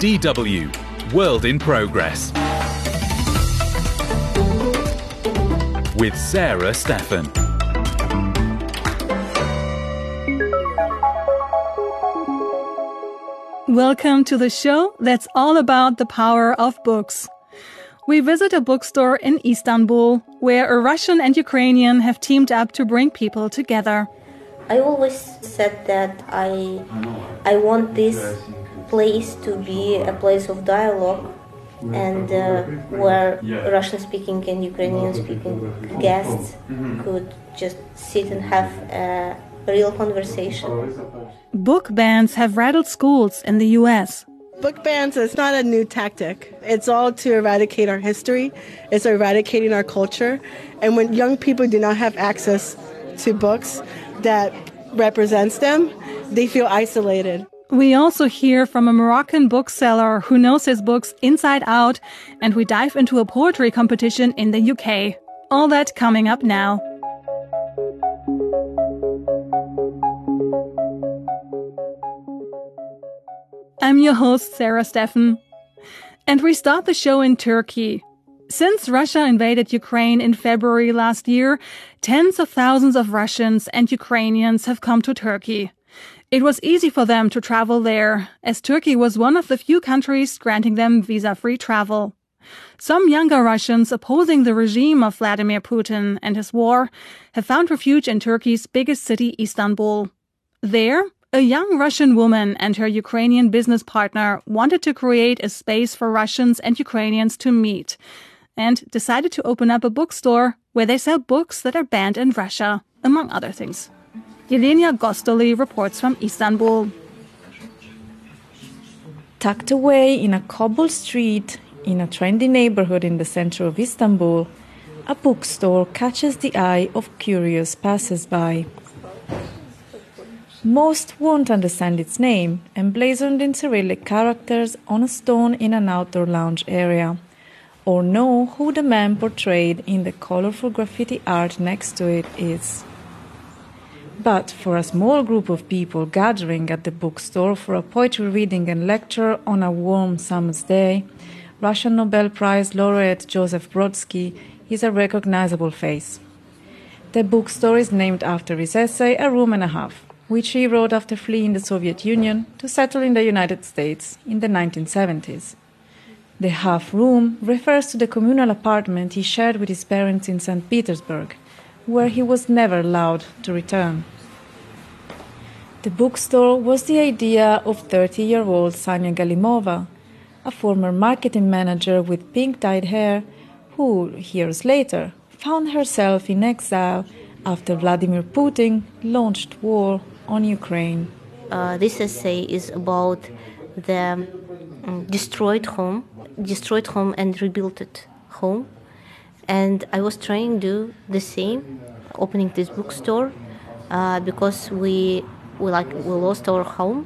DW World in Progress with Sarah Steffen. Welcome to the show that's all about the power of books. We visit a bookstore in Istanbul where a Russian and Ukrainian have teamed up to bring people together. I always said that I I want this place to be a place of dialogue and uh, where Russian speaking and Ukrainian speaking guests could just sit and have a real conversation. Book bans have rattled schools in the US. Book bans is not a new tactic. It's all to eradicate our history. It's eradicating our culture. And when young people do not have access to books that represents them, they feel isolated. We also hear from a Moroccan bookseller who knows his books inside out, and we dive into a poetry competition in the UK. All that coming up now. I'm your host, Sarah Steffen. And we start the show in Turkey. Since Russia invaded Ukraine in February last year, tens of thousands of Russians and Ukrainians have come to Turkey. It was easy for them to travel there, as Turkey was one of the few countries granting them visa-free travel. Some younger Russians opposing the regime of Vladimir Putin and his war have found refuge in Turkey's biggest city, Istanbul. There, a young Russian woman and her Ukrainian business partner wanted to create a space for Russians and Ukrainians to meet and decided to open up a bookstore where they sell books that are banned in Russia, among other things. Ylenia Gostoli reports from Istanbul. Tucked away in a cobbled street in a trendy neighborhood in the center of Istanbul, a bookstore catches the eye of curious passers-by. Most won't understand its name, emblazoned in Cyrillic characters on a stone in an outdoor lounge area, or know who the man portrayed in the colorful graffiti art next to it is. But for a small group of people gathering at the bookstore for a poetry reading and lecture on a warm summer's day, Russian Nobel Prize laureate Joseph Brodsky is a recognizable face. The bookstore is named after his essay A Room and a Half, which he wrote after fleeing the Soviet Union to settle in the United States in the 1970s. The half room refers to the communal apartment he shared with his parents in St. Petersburg, where he was never allowed to return. The bookstore was the idea of 30 year old Sanya Galimova, a former marketing manager with pink dyed hair who, years later, found herself in exile after Vladimir Putin launched war on Ukraine. Uh, this essay is about the um, destroyed home, destroyed home and rebuilt home. And I was trying to do the same, opening this bookstore, uh, because we, we like we lost our home.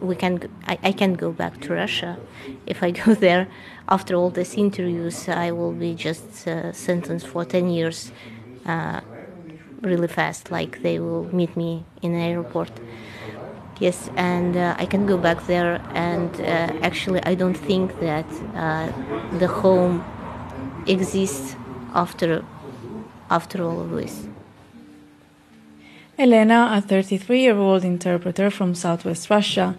We can I, I can go back to Russia. If I go there, after all these interviews, I will be just uh, sentenced for ten years. Uh, really fast, like they will meet me in an airport. Yes, and uh, I can go back there, and uh, actually, I don't think that uh, the home exists after after all of this. Elena, a 33 year old interpreter from southwest Russia,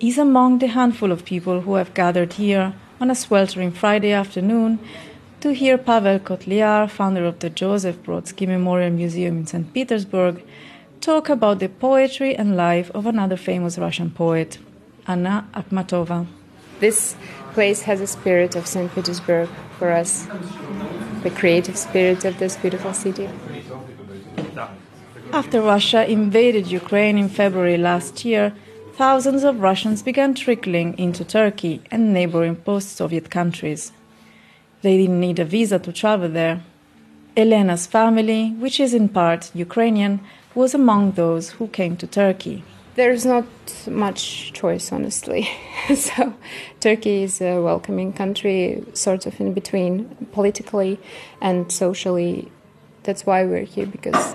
is among the handful of people who have gathered here on a sweltering Friday afternoon to hear Pavel Kotliar, founder of the Joseph Brodsky Memorial Museum in St. Petersburg, talk about the poetry and life of another famous Russian poet, Anna Akhmatova. This place has a spirit of St. Petersburg for us, the creative spirit of this beautiful city. After Russia invaded Ukraine in February last year, thousands of Russians began trickling into Turkey and neighboring post Soviet countries. They didn't need a visa to travel there. Elena's family, which is in part Ukrainian, was among those who came to Turkey. There's not much choice, honestly. so, Turkey is a welcoming country, sort of in between politically and socially. That's why we're here because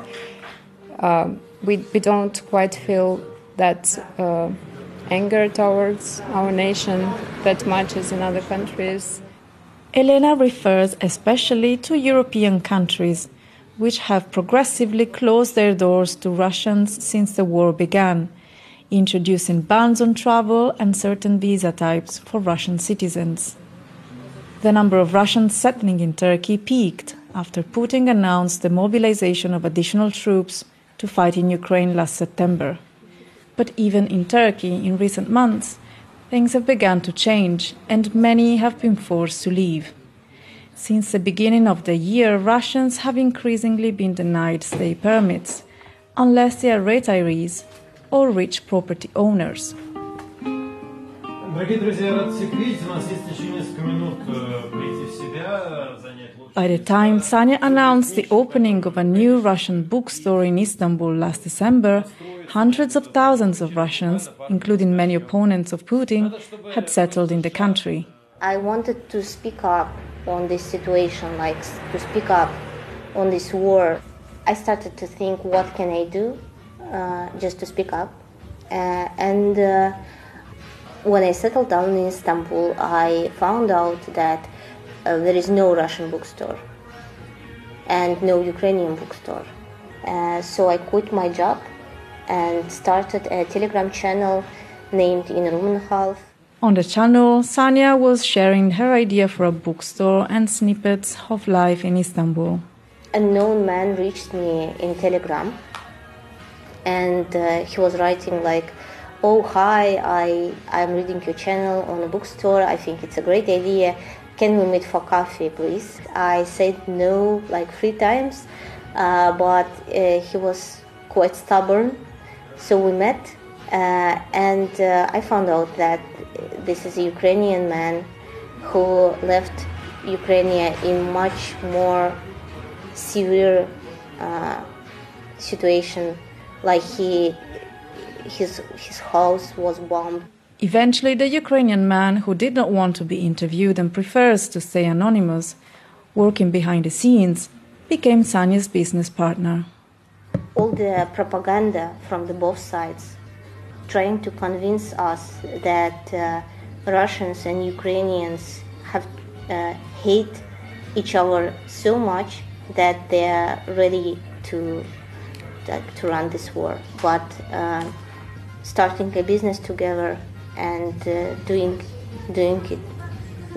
um, we, we don't quite feel that uh, anger towards our nation that much as in other countries. Elena refers especially to European countries, which have progressively closed their doors to Russians since the war began, introducing bans on travel and certain visa types for Russian citizens. The number of Russians settling in Turkey peaked after Putin announced the mobilization of additional troops to fight in Ukraine last September. But even in Turkey, in recent months, things have begun to change and many have been forced to leave. Since the beginning of the year, Russians have increasingly been denied stay permits, unless they are retirees or rich property owners. By the time Sanya announced the opening of a new Russian bookstore in Istanbul last December, hundreds of thousands of Russians, including many opponents of Putin, had settled in the country. I wanted to speak up on this situation, like to speak up on this war. I started to think, what can I do? Just to speak up? Uh, and uh, when I settled down in Istanbul, I found out that uh, there is no Russian bookstore and no Ukrainian bookstore. Uh, so I quit my job and started a Telegram channel named In Rumenhalf. On the channel, Sanya was sharing her idea for a bookstore and snippets of life in Istanbul. A known man reached me in Telegram and uh, he was writing like, "Oh hi, I I'm reading your channel on a bookstore. I think it's a great idea. Can we meet for coffee, please?" I said no like three times, uh, but uh, he was quite stubborn, so we met, uh, and uh, I found out that this is a Ukrainian man who left Ukraine in much more severe uh, situation like he his his house was bombed Eventually, the Ukrainian man, who did not want to be interviewed and prefers to stay anonymous, working behind the scenes, became Sanya's business partner. all the propaganda from the both sides trying to convince us that uh, Russians and Ukrainians have uh, hate each other so much that they are ready to to run this war but uh, starting a business together and uh, doing doing it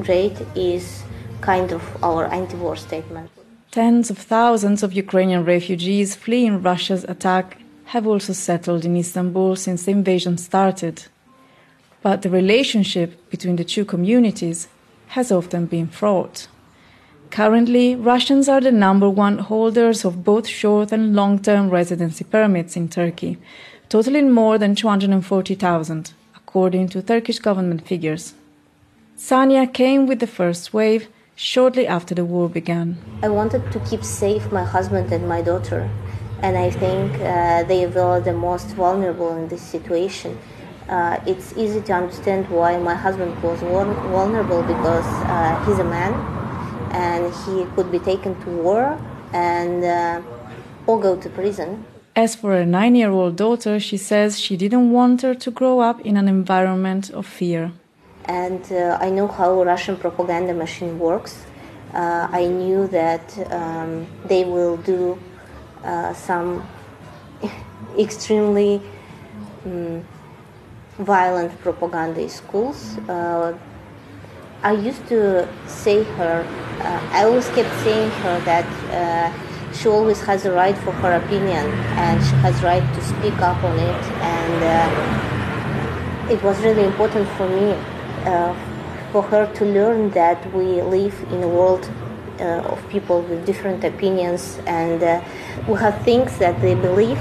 great is kind of our anti-war statement Tens of thousands of Ukrainian refugees fleeing Russia's attack have also settled in Istanbul since the invasion started. But the relationship between the two communities has often been fraught. Currently, Russians are the number one holders of both short and long term residency permits in Turkey, totaling more than 240,000, according to Turkish government figures. Sanya came with the first wave shortly after the war began. I wanted to keep safe my husband and my daughter, and I think uh, they were the most vulnerable in this situation. Uh, it's easy to understand why my husband was vulnerable because uh, he's a man and he could be taken to war and uh, or go to prison. As for her nine year old daughter, she says she didn't want her to grow up in an environment of fear. and uh, I know how Russian propaganda machine works. Uh, I knew that um, they will do uh, some extremely um, violent propaganda in schools. I used to say her, uh, I always kept saying her that uh, she always has a right for her opinion and she has right to speak up on it and uh, it was really important for me uh, for her to learn that we live in a world uh, of people with different opinions and uh, we have things that they believe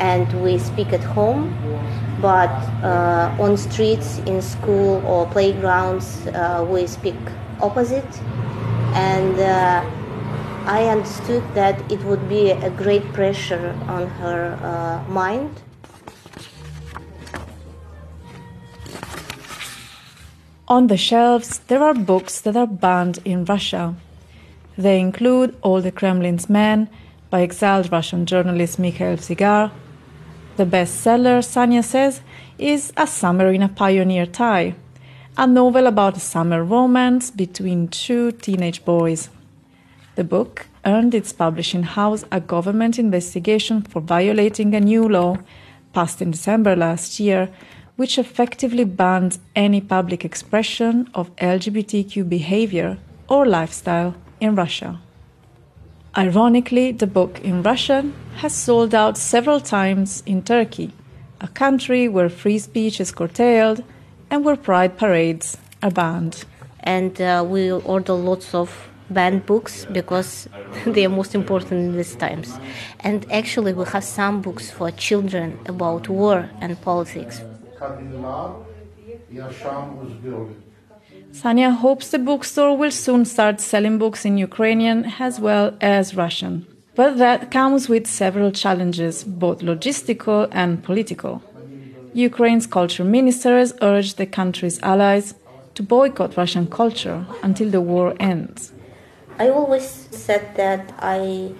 and we speak at home but uh, on streets in school or playgrounds uh, we speak opposite and uh, i understood that it would be a great pressure on her uh, mind On the shelves, there are books that are banned in Russia. They include All the Kremlin's Men by exiled Russian journalist Mikhail Zygar. The bestseller, Sanya says, is A Summer in a Pioneer Tie, a novel about a summer romance between two teenage boys. The book earned its publishing house a government investigation for violating a new law passed in December last year, which effectively bans any public expression of LGBTQ behavior or lifestyle in Russia. Ironically, the book in Russian has sold out several times in Turkey, a country where free speech is curtailed and where pride parades are banned. And uh, we order lots of banned books because they are most important in these times. And actually, we have some books for children about war and politics. Sanya hopes the bookstore will soon start selling books in Ukrainian as well as Russian. But that comes with several challenges, both logistical and political. Ukraine's culture ministers urged the country's allies to boycott Russian culture until the war ends. I always said that I,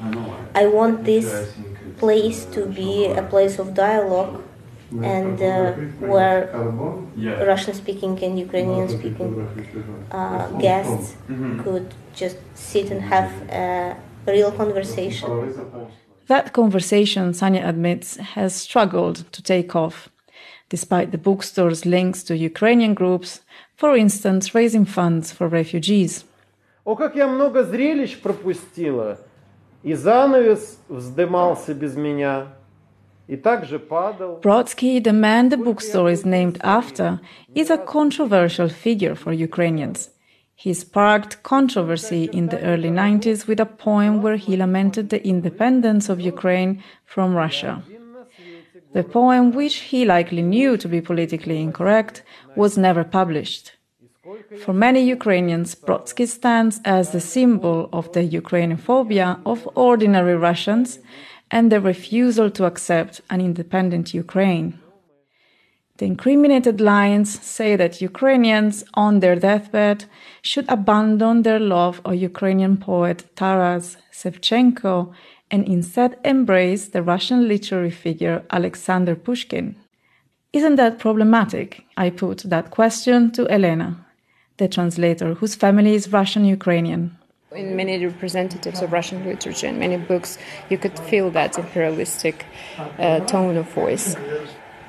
I want this place to be a place of dialogue and uh, where Russian speaking and Ukrainian speaking uh, guests could just sit and have a real conversation. That conversation, Sanya admits, has struggled to take off, despite the bookstore's links to Ukrainian groups, for instance, raising funds for refugees. О, как я много зрелищ пропустила. И занавес вздымался без меня. Brodsky, the man the bookstore is named after, is a controversial figure for Ukrainians. He sparked controversy in the early 90s with a poem where he lamented the independence of Ukraine from Russia. The poem, which he likely knew to be politically incorrect, was never published. For many Ukrainians, Brodsky stands as the symbol of the Ukrainophobia of ordinary Russians and the refusal to accept an independent Ukraine. The incriminated lines say that Ukrainians on their deathbed should abandon their love of Ukrainian poet Taras Shevchenko and instead embrace the Russian literary figure Alexander Pushkin. Isn't that problematic? I put that question to Elena the translator, whose family is Russian Ukrainian. In many representatives of Russian literature, in many books, you could feel that imperialistic uh, tone of voice.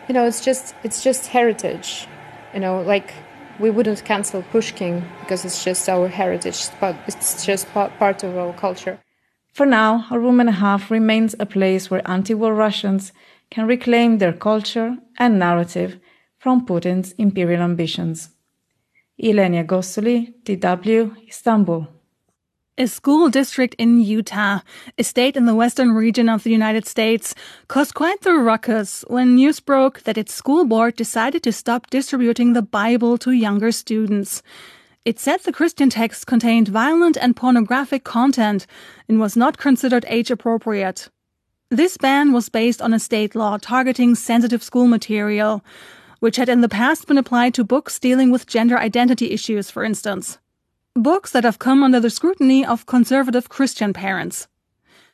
You know, it's just it's just heritage. You know, like we wouldn't cancel Pushkin because it's just our heritage, but it's just part of our culture. For now, a room and a half remains a place where anti-war Russians can reclaim their culture and narrative from Putin's imperial ambitions. Ylenia Gostoli, DW, Istanbul. A school district in Utah, a state in the western region of the United States, caused quite the ruckus when news broke that its school board decided to stop distributing the Bible to younger students. It said the Christian text contained violent and pornographic content and was not considered age appropriate. This ban was based on a state law targeting sensitive school material which had in the past been applied to books dealing with gender identity issues, for instance. Books that have come under the scrutiny of conservative Christian parents.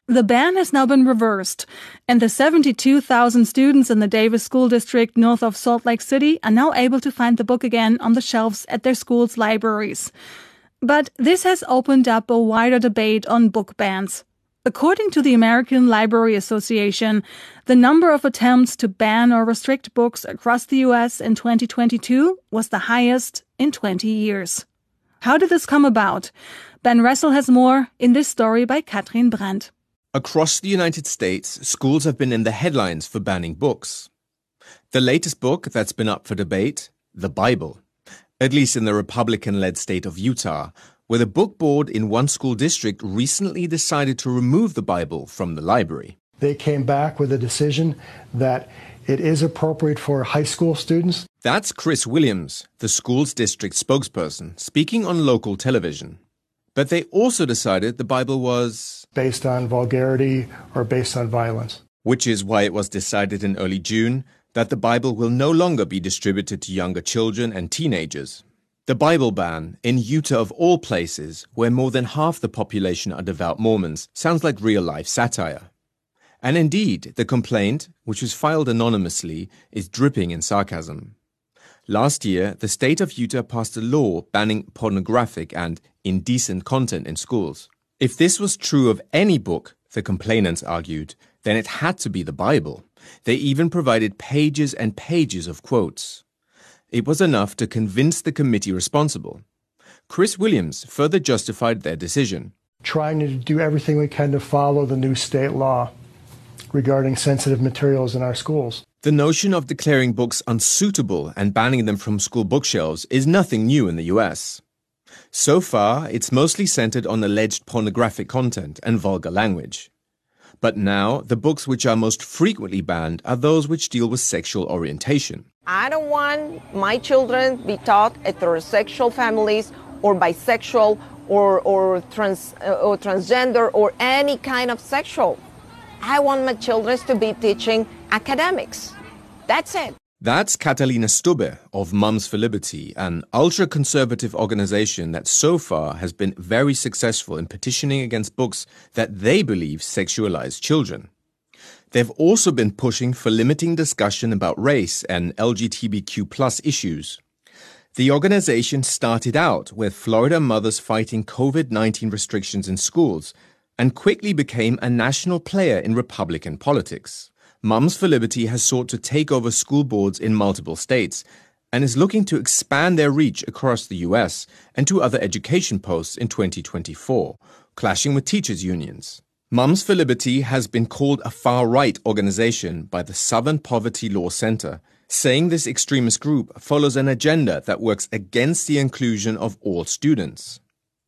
The ban has now been reversed, and the 72,000 students in the Davis School District north of Salt Lake City are now able to find the book again on the shelves at their school's libraries. But this has opened up a wider debate on book bans. According to the American Library Association, the number of attempts to ban or restrict books across the US in 2022 was the highest in 20 years. How did this come about? Ben Restle has more in this story by Katrin Brandt. Across the United States, schools have been in the headlines for banning books. The latest book that's been up for debate, the Bible, at least in the Republican led state of Utah, where the book board in one school district recently decided to remove the Bible from the library. They came back with a decision that it is appropriate for high school students. That's Chris Williams, the school's district spokesperson, speaking on local television. But they also decided the Bible was based on vulgarity or based on violence. Which is why it was decided in early June that the Bible will no longer be distributed to younger children and teenagers. The Bible ban, in Utah of all places, where more than half the population are devout Mormons, sounds like real life satire. And indeed, the complaint, which was filed anonymously, is dripping in sarcasm. Last year, the state of Utah passed a law banning pornographic and indecent content in schools. If this was true of any book, the complainants argued, then it had to be the Bible. They even provided pages and pages of quotes. It was enough to convince the committee responsible. Chris Williams further justified their decision. Trying to do everything we can to follow the new state law regarding sensitive materials in our schools. The notion of declaring books unsuitable and banning them from school bookshelves is nothing new in the US. So far, it's mostly centered on alleged pornographic content and vulgar language. But now, the books which are most frequently banned are those which deal with sexual orientation. I don't want my children be taught heterosexual families or bisexual or, or, trans, uh, or transgender or any kind of sexual. I want my children to be teaching academics. That's it. That's Catalina Stubbe of Mums for Liberty, an ultra conservative organization that so far has been very successful in petitioning against books that they believe sexualize children. They've also been pushing for limiting discussion about race and LGBTQ plus issues. The organization started out with Florida mothers fighting COVID 19 restrictions in schools and quickly became a national player in Republican politics. Mums for Liberty has sought to take over school boards in multiple states and is looking to expand their reach across the US and to other education posts in 2024, clashing with teachers' unions. Mums for Liberty has been called a far right organization by the Southern Poverty Law Center, saying this extremist group follows an agenda that works against the inclusion of all students.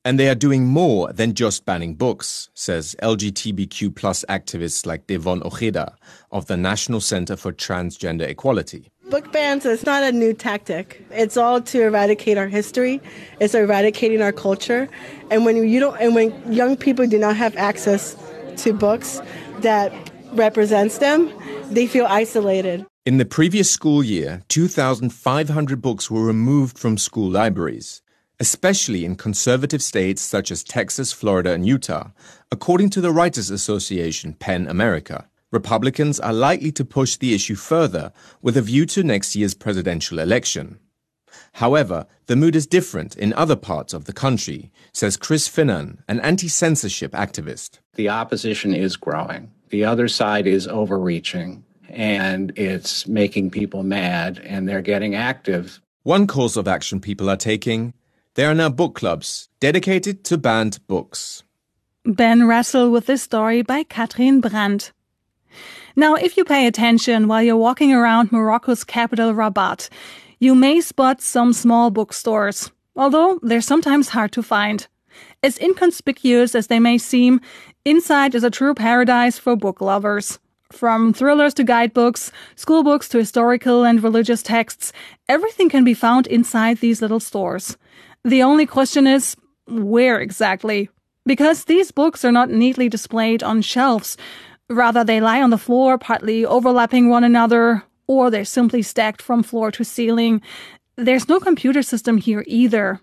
And they are doing more than just banning books, says LGBTQ plus activists like Devon Ojeda of the National Center for Transgender Equality. Book bans is not a new tactic. It's all to eradicate our history. It's eradicating our culture. And when you don't and when young people do not have access to books that represents them, they feel isolated. In the previous school year, 2,500 books were removed from school libraries especially in conservative states such as Texas, Florida, and Utah, according to the Writers Association PEN America. Republicans are likely to push the issue further with a view to next year's presidential election. However, the mood is different in other parts of the country, says Chris Finan, an anti censorship activist. The opposition is growing. The other side is overreaching, and it's making people mad, and they're getting active. One course of action people are taking there are now book clubs dedicated to banned books. Ben Restle with this story by Katrin Brandt. Now, if you pay attention while you're walking around Morocco's capital Rabat, you may spot some small bookstores, although they're sometimes hard to find. As inconspicuous as they may seem, inside is a true paradise for book lovers. From thrillers to guidebooks, school books to historical and religious texts, everything can be found inside these little stores. The only question is, where exactly? Because these books are not neatly displayed on shelves. Rather, they lie on the floor, partly overlapping one another, or they're simply stacked from floor to ceiling. There's no computer system here either.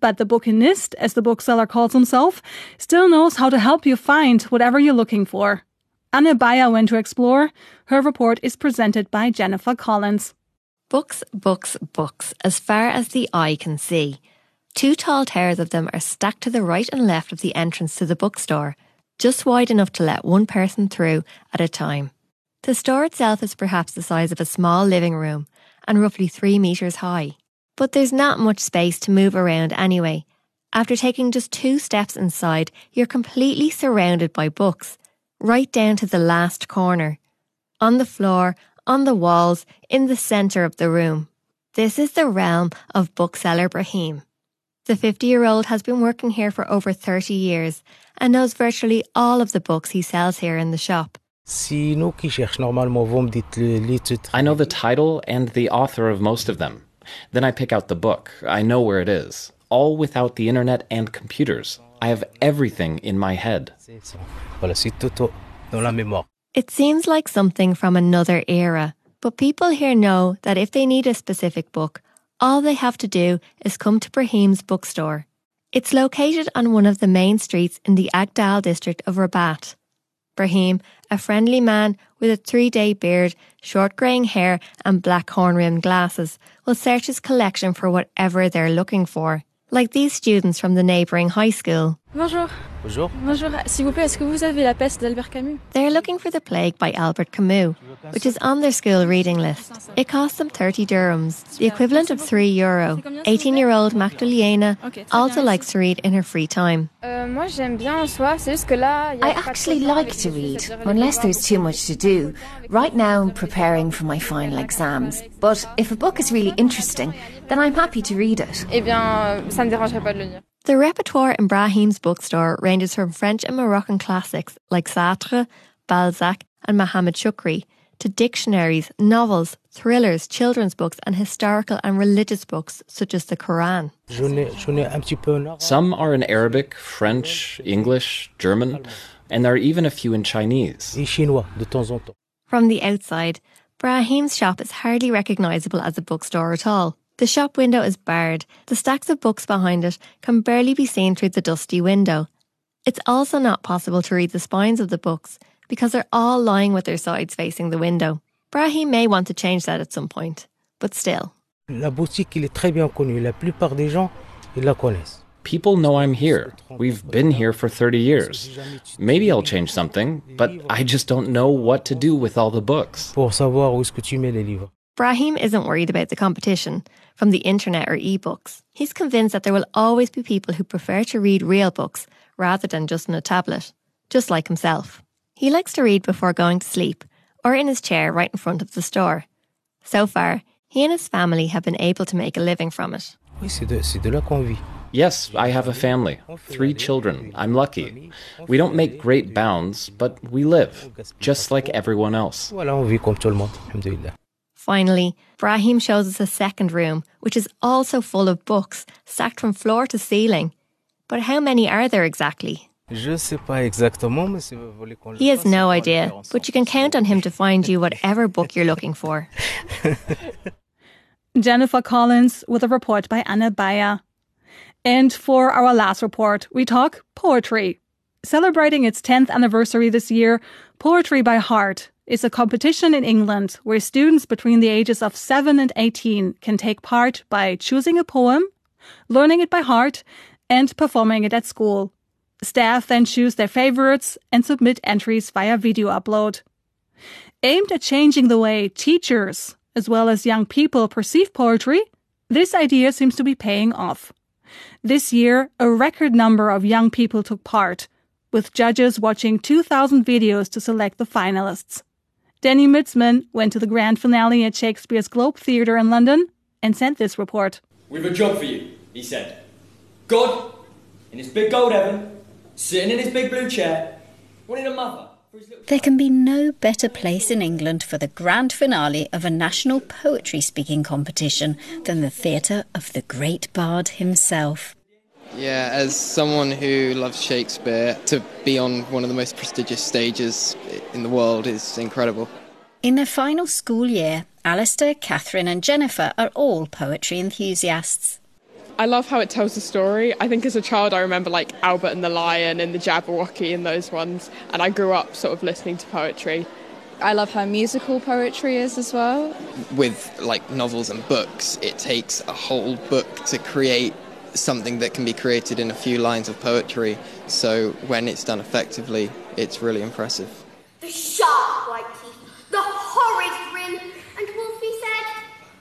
But the bouquiniste, as the bookseller calls himself, still knows how to help you find whatever you're looking for. Anne Bayer went to explore. Her report is presented by Jennifer Collins. Books, books, books, as far as the eye can see. Two tall towers of them are stacked to the right and left of the entrance to the bookstore, just wide enough to let one person through at a time. The store itself is perhaps the size of a small living room and roughly three metres high. But there's not much space to move around anyway. After taking just two steps inside, you're completely surrounded by books, right down to the last corner. On the floor, on the walls, in the centre of the room. This is the realm of bookseller Brahim. The 50 year old has been working here for over 30 years and knows virtually all of the books he sells here in the shop. I know the title and the author of most of them. Then I pick out the book. I know where it is. All without the internet and computers. I have everything in my head. It seems like something from another era, but people here know that if they need a specific book, all they have to do is come to Brahim's bookstore. It's located on one of the main streets in the Agdal district of Rabat. Brahim, a friendly man with a three day beard, short greying hair, and black horn rimmed glasses, will search his collection for whatever they're looking for, like these students from the neighbouring high school. Bonjour. Bonjour. Bonjour. S'il vous plaît, est-ce que vous avez La peste d'Albert Camus? They're looking for The Plague by Albert Camus, which is on their school reading list. It costs them 30 dirhams, the equivalent of 3 euro. 18 year old Magdalena also likes to read in her free time. Euh, moi, j'aime bien en soi. Que là, y a I actually like to read, unless there's too much to do. Right now, I'm preparing for my final exams. But if a book is really interesting, then I'm happy to read it. Eh bien, euh, ça me dérangerait pas de le lire. The repertoire in Brahim's bookstore ranges from French and Moroccan classics like Sartre, Balzac, and Mohammed Shukri to dictionaries, novels, thrillers, children's books, and historical and religious books such as the Quran. J'en ai, j'en ai un petit peu en arabe. Some are in Arabic, French, English, German, and there are even a few in Chinese. Et chinois, de temps en temps. From the outside, Brahim's shop is hardly recognisable as a bookstore at all. The shop window is barred. The stacks of books behind it can barely be seen through the dusty window. It's also not possible to read the spines of the books because they're all lying with their sides facing the window. Brahim may want to change that at some point, but still. La boutique, il est très bien connu. La plupart des gens, ils la connaissent. People know I'm here. We've been here for 30 years. Maybe I'll change something, but I just don't know what to do with all the books. Pour savoir où est-ce que tu mets les livres. Brahim isn't worried about the competition from the internet or ebooks. He's convinced that there will always be people who prefer to read real books rather than just on a tablet, just like himself. He likes to read before going to sleep or in his chair right in front of the store. So far, he and his family have been able to make a living from it. Oui, c'est de, c'est de là qu'on vit. Yes, I have a family, three children. I'm lucky. We don't make great bounds, but we live, just like everyone else. Voilà, on vit comme tout le monde. Alhamdulillah. Finally, Brahim shows us a second room, which is also full of books, stacked from floor to ceiling. But how many are there exactly? Je sais pas exactement, mais si vous voulez qu'on He has no on va le idea, but you can count on him to find you whatever book you're looking for. Jennifer Collins with a report by Anna Bayer. And for our last report, we talk poetry. Celebrating its 10th anniversary this year, Poetry by Heart is a competition in England where students between the ages of 7 and 18 can take part by choosing a poem, learning it by heart, and performing it at school. Staff then choose their favorites and submit entries via video upload. Aimed at changing the way teachers, as well as young people, perceive poetry, this idea seems to be paying off. This year, a record number of young people took part, with judges watching 2,000 videos to select the finalists. Dany Mitzman went to the grand finale at Shakespeare's Globe Theatre in London and sent this report. We've a job for you, he said. God, in his big gold heaven, sitting in his big blue chair, wanted a mother. for his little- There can be no better place in England for the grand finale of a national poetry speaking competition than the theatre of the great bard himself. Yeah, as someone who loves Shakespeare, to be on one of the most prestigious stages in the world is incredible. In their final school year, Alistair, Catherine, and Jennifer are all poetry enthusiasts. I love how it tells the story. I think as a child, I remember like Albert and the Lion and the Jabberwocky and those ones, and I grew up sort of listening to poetry. I love how musical poetry is as well. With like novels and books, it takes a whole book to create something that can be created in a few lines of poetry. So when it's done effectively, it's really impressive. The sharp white teeth, the horrid grin, and Wolfie said,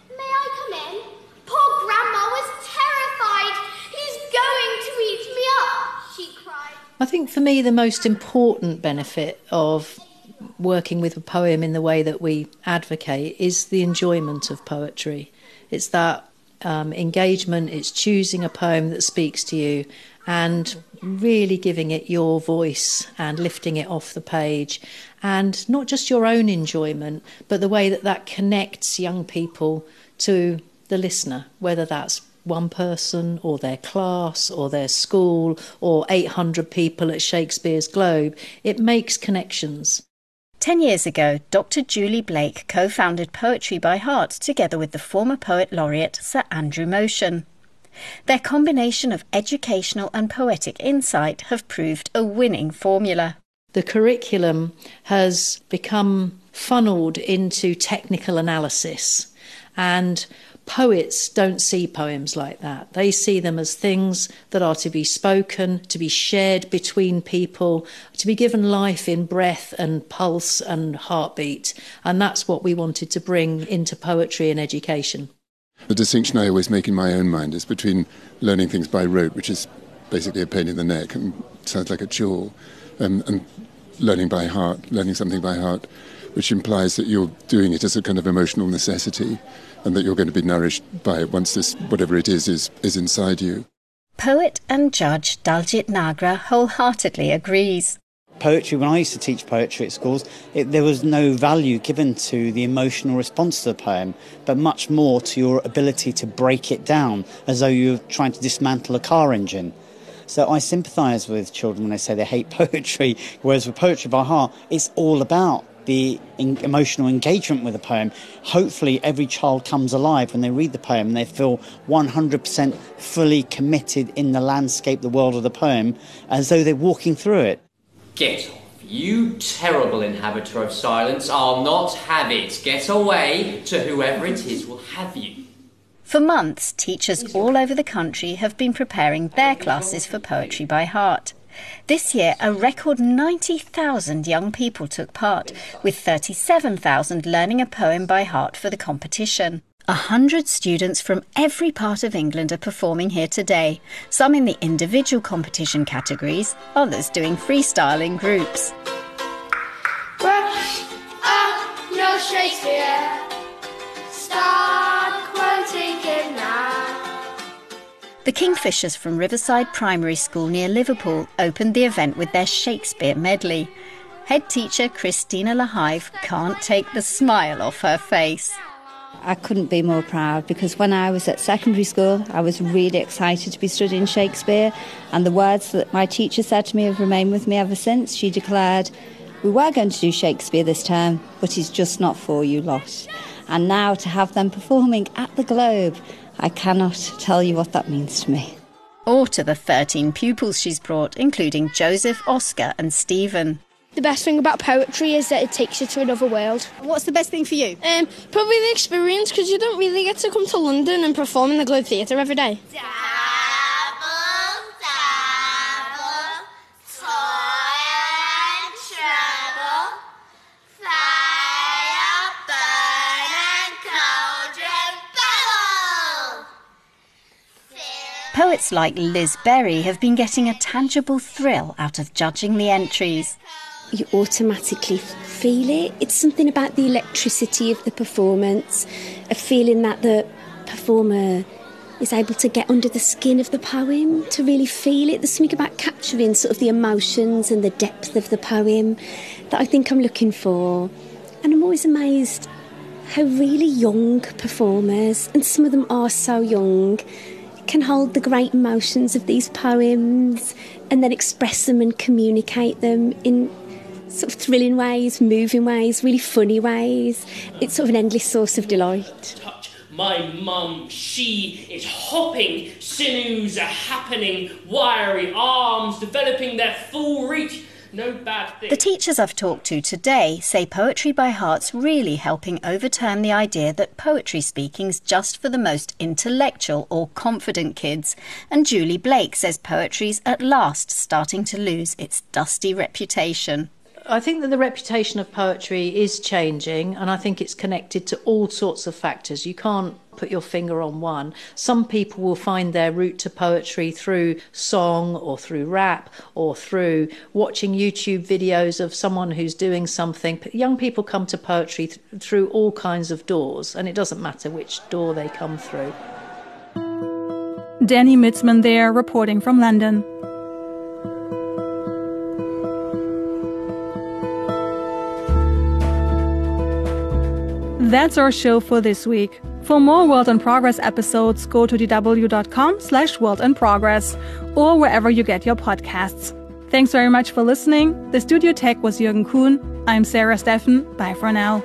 May I come in? Poor Grandma was terrified. He's going to eat me up, she cried. I think for me, the most important benefit of working with a poem in the way that we advocate is the enjoyment of poetry. It's that um, engagement, it's choosing a poem that speaks to you and really giving it your voice and lifting it off the page. And not just your own enjoyment, but the way that that connects young people to the listener, whether that's one person or their class or their school or 800 people at Shakespeare's Globe. It makes connections. Ten years ago, Dr. Julie Blake co founded Poetry by Heart together with the former poet laureate Sir Andrew Motion. Their combination of educational and poetic insight have proved a winning formula. the curriculum has become funneled into technical analysis. And poets don't see poems like that. They see them as things that are to be spoken, to be shared between people, to be given life in breath and pulse and heartbeat. And that's what we wanted to bring into poetry and education. The distinction I always make in my own mind is between learning things by rote, which is basically a pain in the neck and sounds like a chore, um, and learning by heart, learning something by heart, which implies that you're doing it as a kind of emotional necessity and that you're going to be nourished by it once this, whatever it is, is, is inside you. Poet and judge Daljit Nagra wholeheartedly agrees. Poetry, when I used to teach poetry at schools, it, there was no value given to the emotional response to the poem, but much more to your ability to break it down as though you're trying to dismantle a car engine. So I sympathise with children when they say they hate poetry, whereas with poetry by heart, it's all about the emotional engagement with the poem. Hopefully, every child comes alive when they read the poem and they feel 100% fully committed in the landscape, the world of the poem, as though they're walking through it. Get off. You terrible inhabitor of silence, I'll not have it. Get away to whoever it is will have you. For months, teachers all over the country have been preparing their classes for Poetry by Heart. This year, a record 90,000 young people took part, with 37,000 learning a poem by heart for the competition. A hundred students from every part of England are performing here today, some in the individual competition categories, others doing freestyle in groups. Brush up no Shakespeare. Start The Kingfishers from Riverside Primary School near Liverpool opened the event with their Shakespeare medley. Head teacher Christina Lahive can't take the smile off her face. I couldn't be more proud because when I was at secondary school, I was really excited to be studying Shakespeare, and the words that my teacher said to me have remained with me ever since. She declared, We were going to do Shakespeare this term, but he's just not for you lot. And now to have them performing at the Globe, I cannot tell you what that means to me. Or to the 13 pupils she's brought, including Joseph, Oscar, and Stephen. The best thing about poetry is that it takes you to another world. What's the best thing for you? Um, probably the experience because you don't really get to come to London and perform in the Globe Theatre every day. Poets like Liz Berry have been getting a tangible thrill out of judging the entries. You automatically feel it. It's something about the electricity of the performance, a feeling that the performer is able to get under the skin of the poem, to really feel it. There's something about capturing sort of the emotions and the depth of the poem that I think I'm looking for. And I'm always amazed how really young performers, and some of them are so young, can hold the great emotions of these poems and then express them and communicate them in sort of thrilling ways, moving ways, really funny ways. It's sort of an endless source of delight. My mum, she is hopping, sinews are happening, wiry arms developing their full reach. No bad thing. The teachers I've talked to today say Poetry by Heart's really helping overturn the idea that poetry speaking's just for the most intellectual or confident kids. And Julie Blake says poetry's at last starting to lose its dusty reputation. I think that the reputation of poetry is changing, and I think it's connected to all sorts of factors. You can't put your finger on one. Some people will find their route to poetry through song or through rap or through watching YouTube videos of someone who's doing something. Young people come to poetry th- through all kinds of doors, and it doesn't matter which door they come through. Dany Mitzman there reporting from London. That's our show for this week. For more World in Progress episodes, go to dw.com slash world in progress or wherever you get your podcasts. Thanks very much for listening. The studio tech was Jürgen Kuhn. I'm Sarah Steffen. Bye for now.